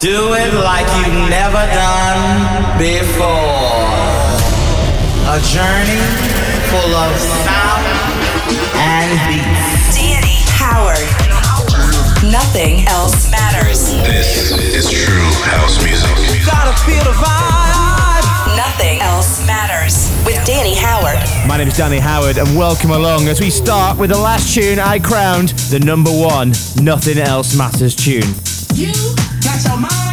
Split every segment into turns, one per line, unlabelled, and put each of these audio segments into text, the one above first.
Do it like you've never done before. A journey full of sound and beats.
Danny Howard. Nothing else matters.
This is true house music.
Gotta feel the vibe.
Nothing else matters. With Danny Howard.
My name is Danny Howard, and welcome along as we start with the last tune I crowned the number one Nothing Else Matters tune.
You got your mind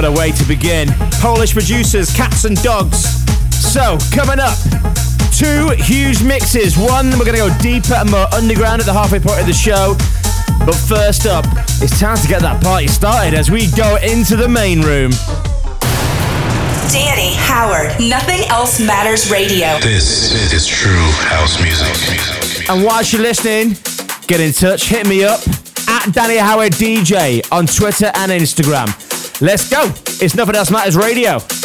What a
way to begin. Polish producers, Catz 'n Dogz. So, coming up, two huge mixes. One, we're going to go deeper and more underground at the halfway point of the show. But first up, it's time to get that party started as we go into the main room.
Danny Howard. Nothing else matters radio.
This is true house music.
And whilst you're listening, get in touch, hit me up at Danny Howard DJ on Twitter and Instagram. Let's go. It's Nothing Else Matters Radio.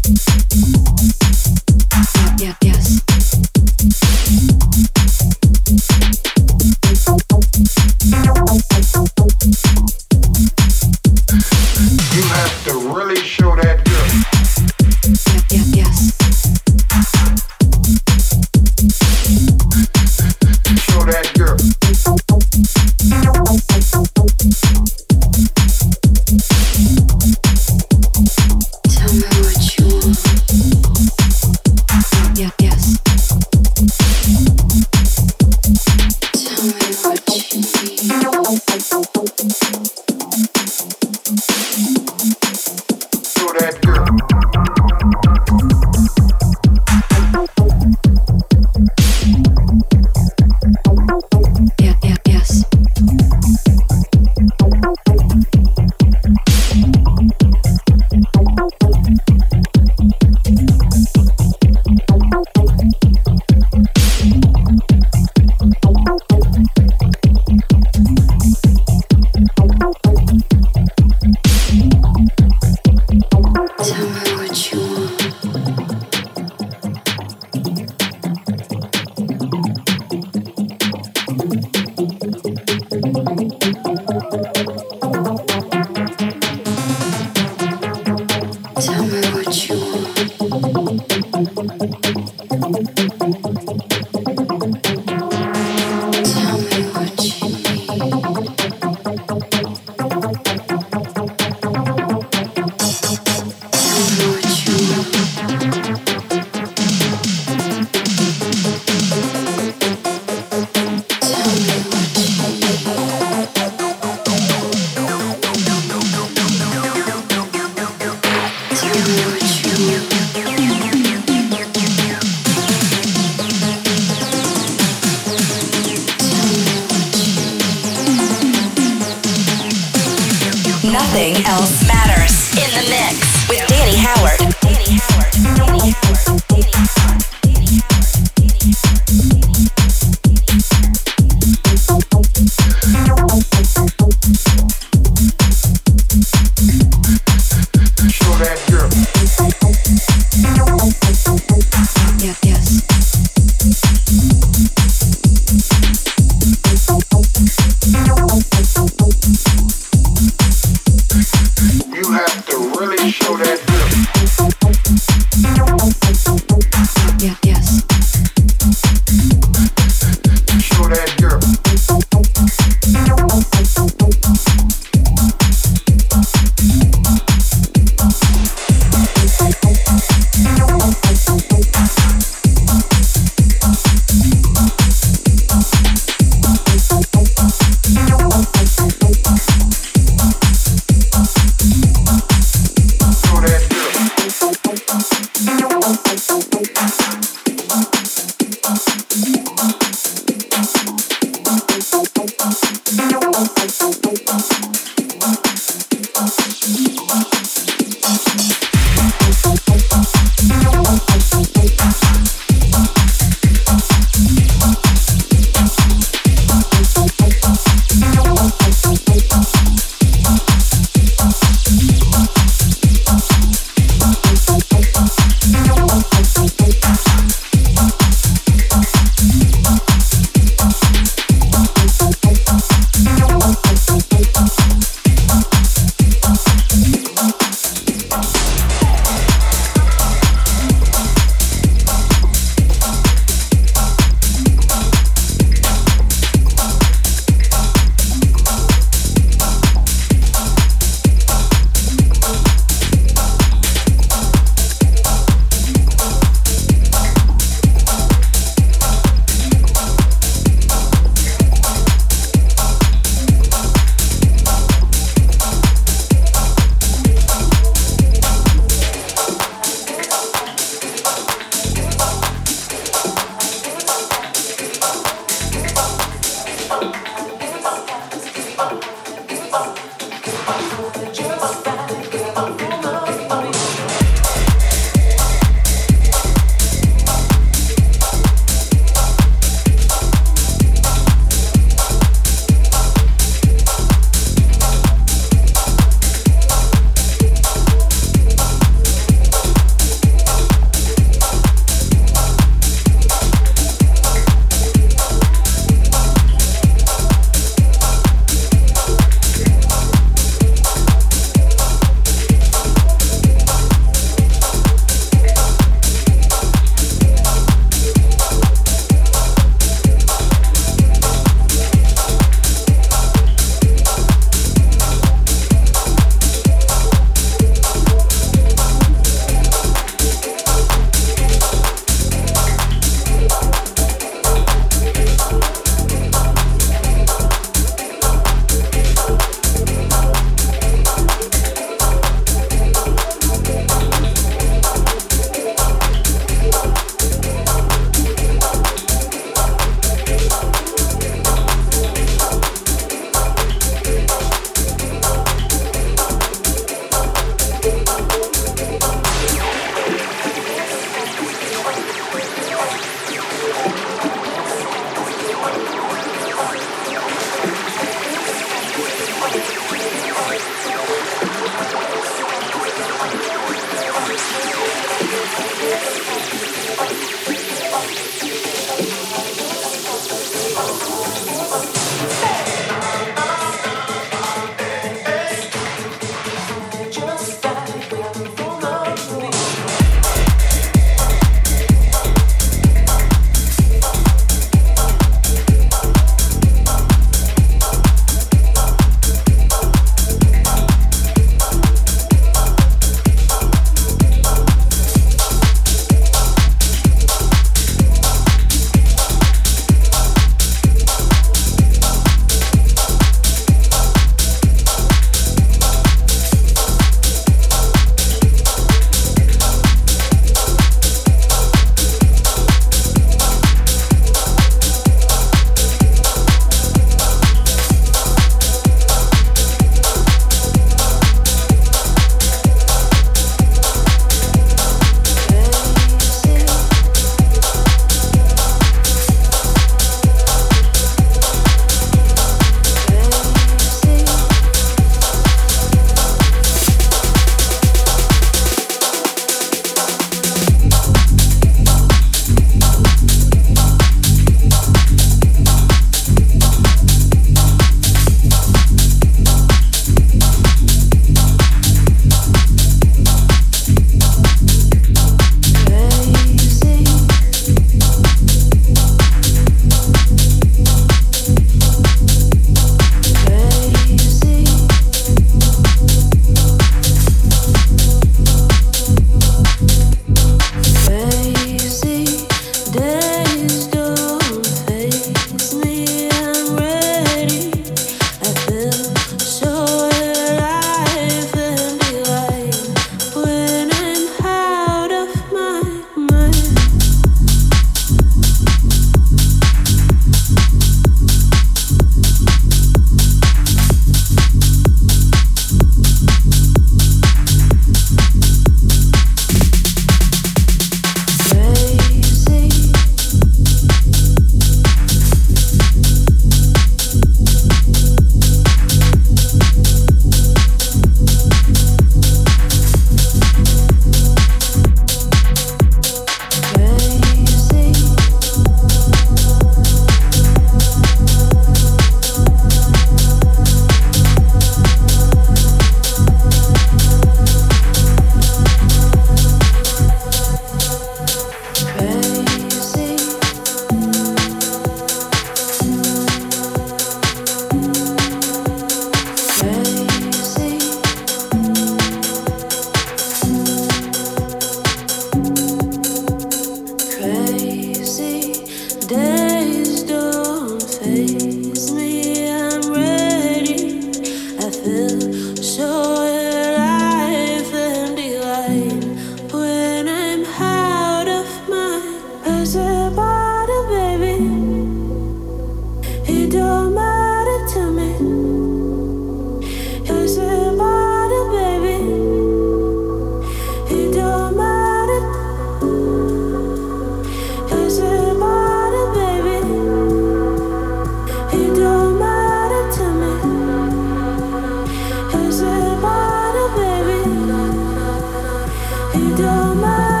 Oh
my.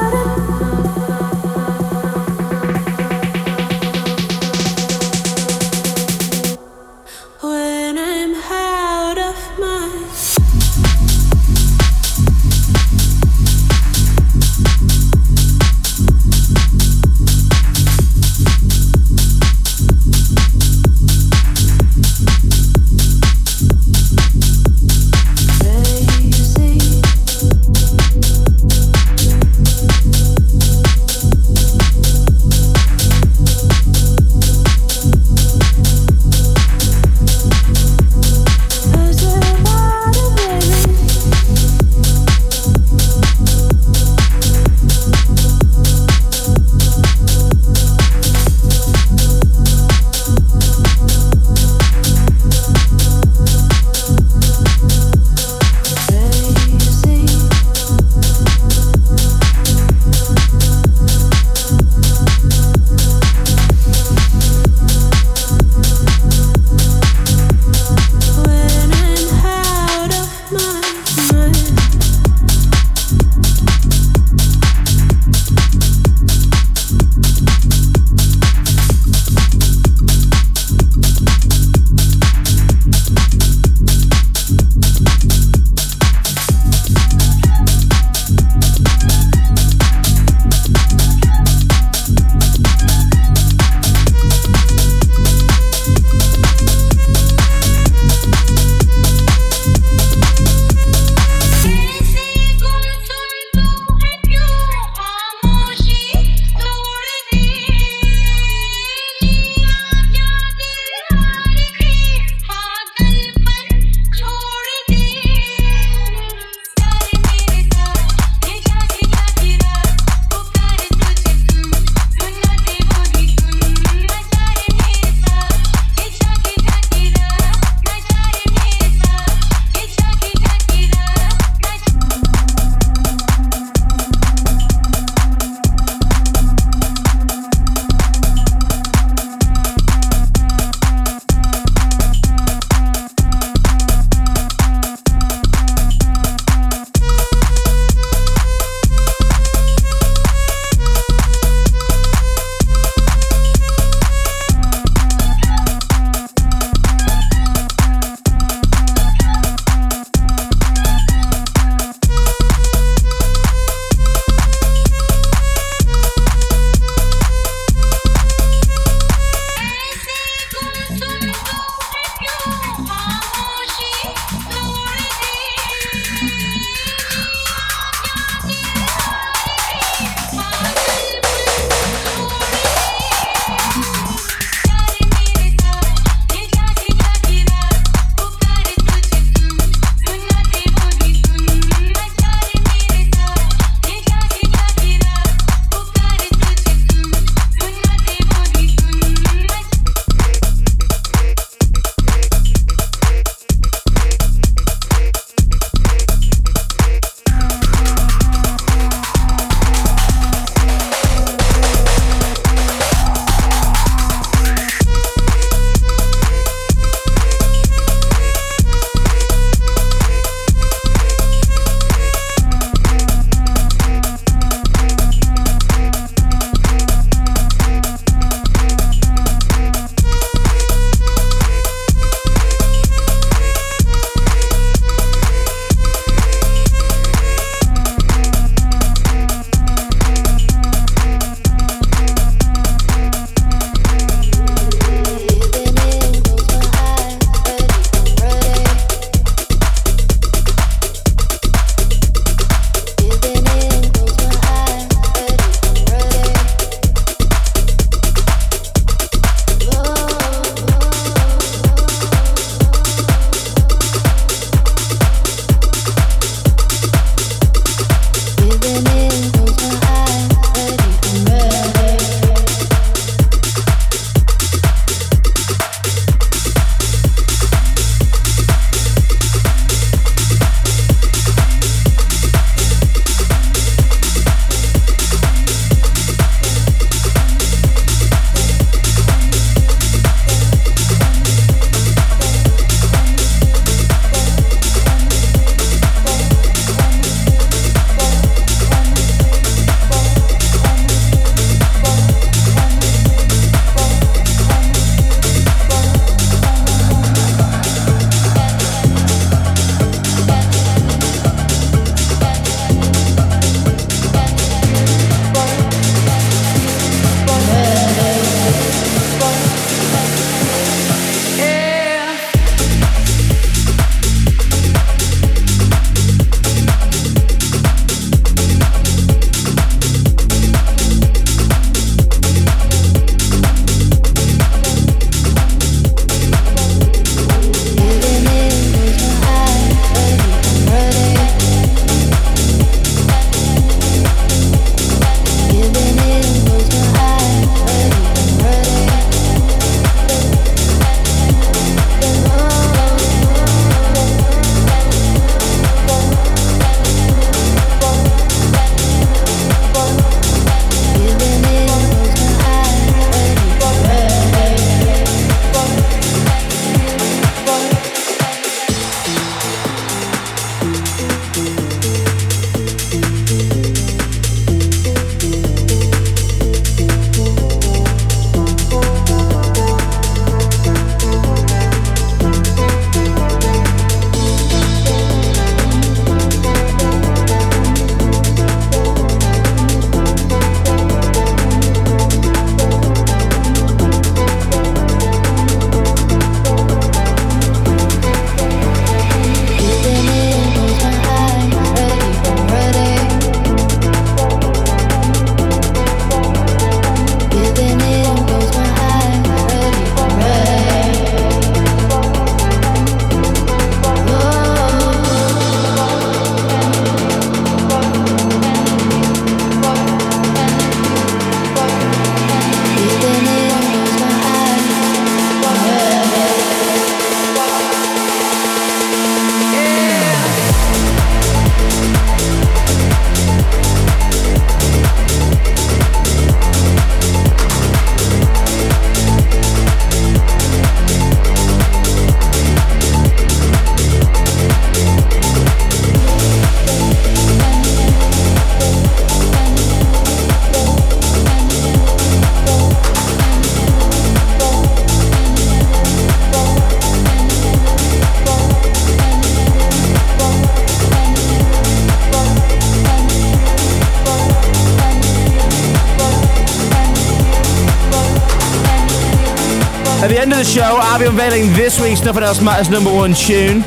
The end of the show, I'll be unveiling this week's Nothing Else Matters number one tune.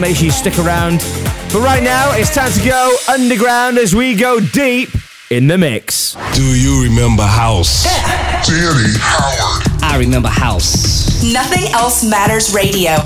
Make sure you stick around. But right now, it's time to go underground as we go deep in the mix.
Do you remember house?
Danny Howard.
I remember house.
Nothing else matters radio.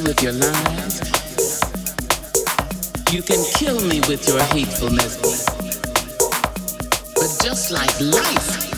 with your lies. You can kill me with your hatefulness. But just like life,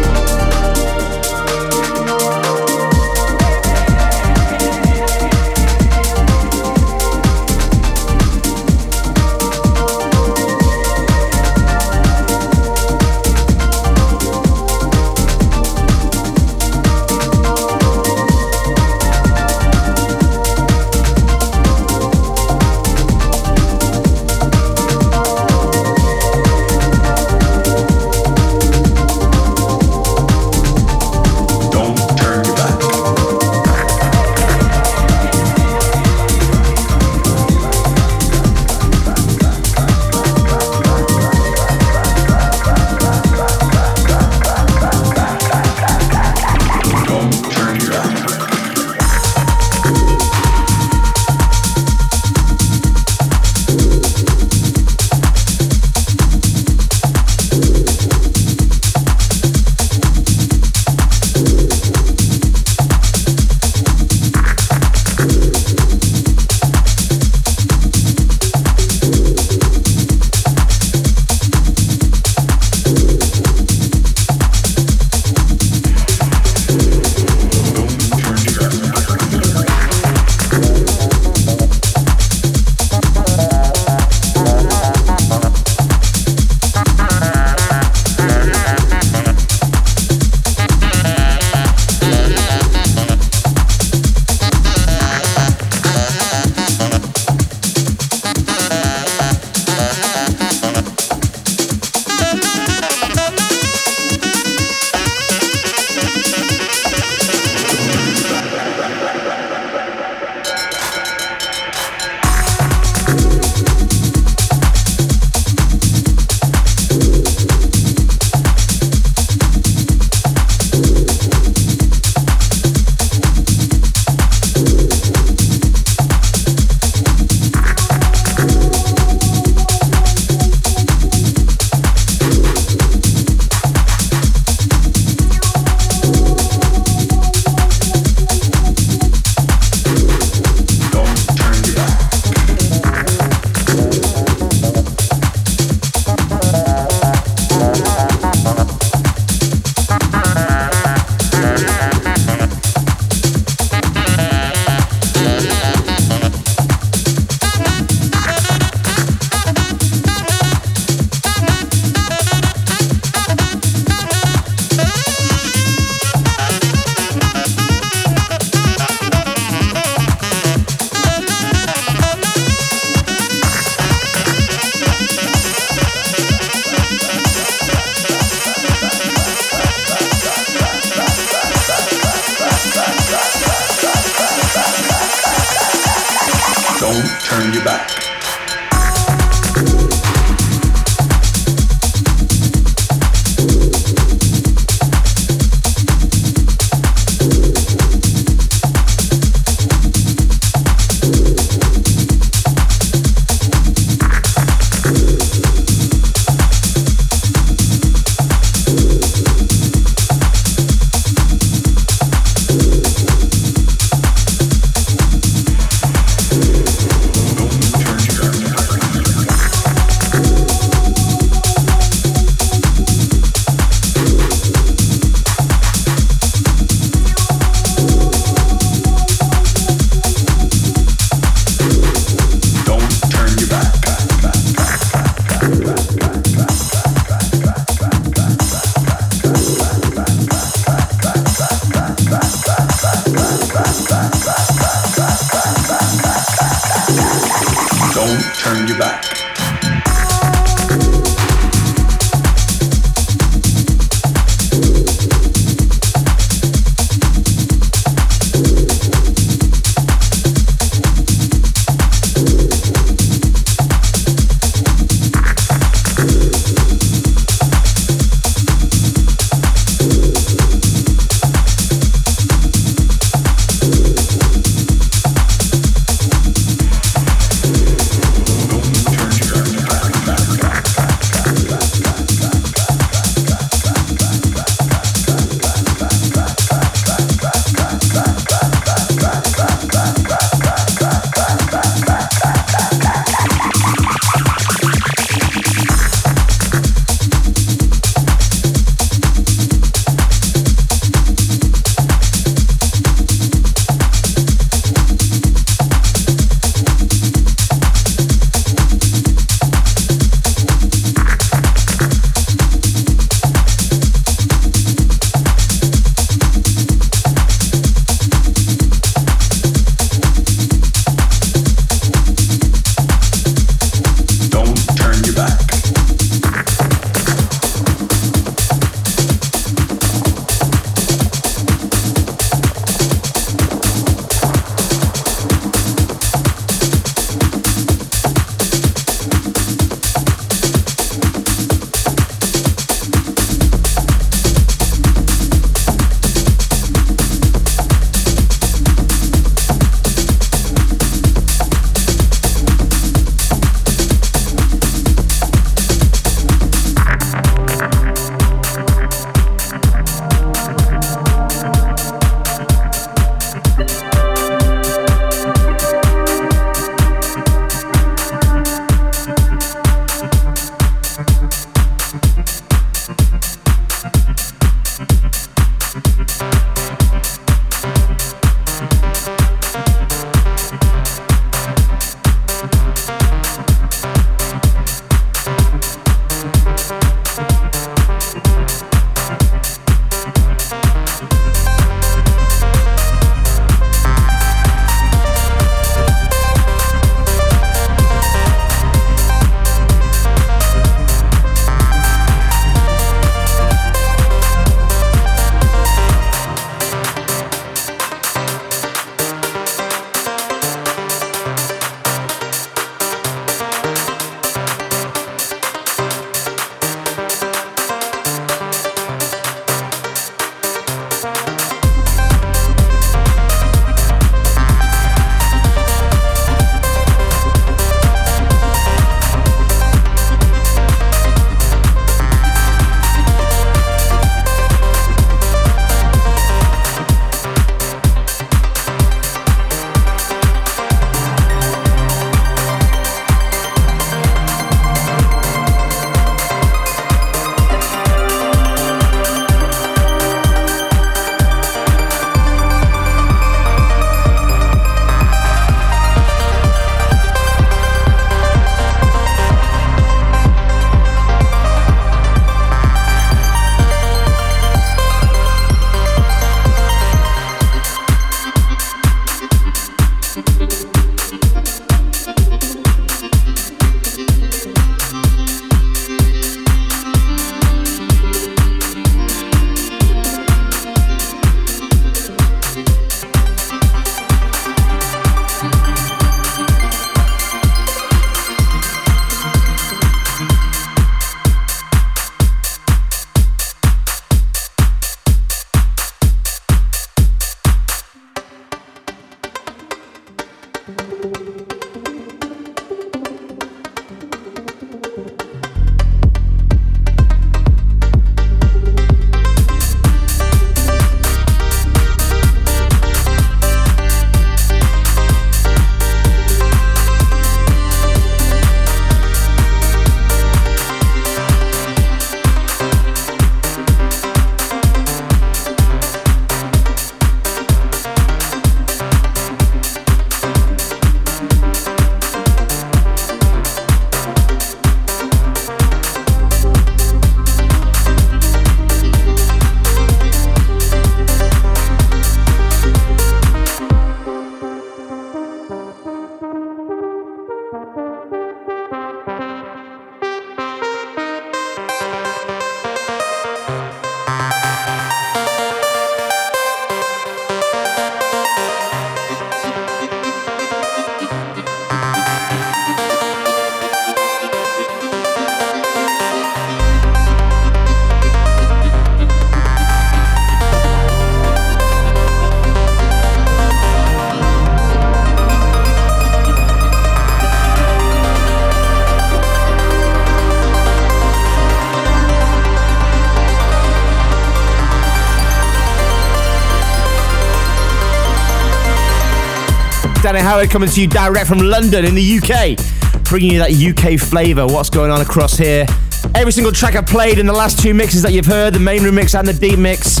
Howard
coming to you direct from London in the UK, bringing you that UK flavour. What's going on across here? Every single track I played in the last two mixes that you've heard, the main remix and the deep mix,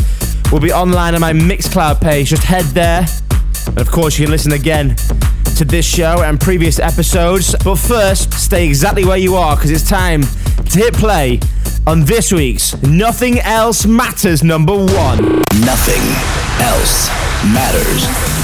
will be online on my Mixcloud page. Just head there. And of course, you can listen again to this show and previous episodes. But first, stay exactly where you are because it's time to hit play on this week's Nothing Else Matters number one.
Nothing else matters.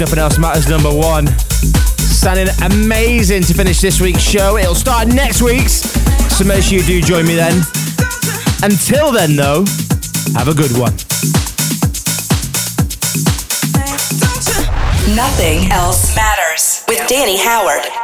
Nothing Else Matters number one. Sounding amazing to finish this week's show. It'll start next week's, so make sure you do join me then. Until then, though, have a good one.
Nothing else matters with Danny Howard.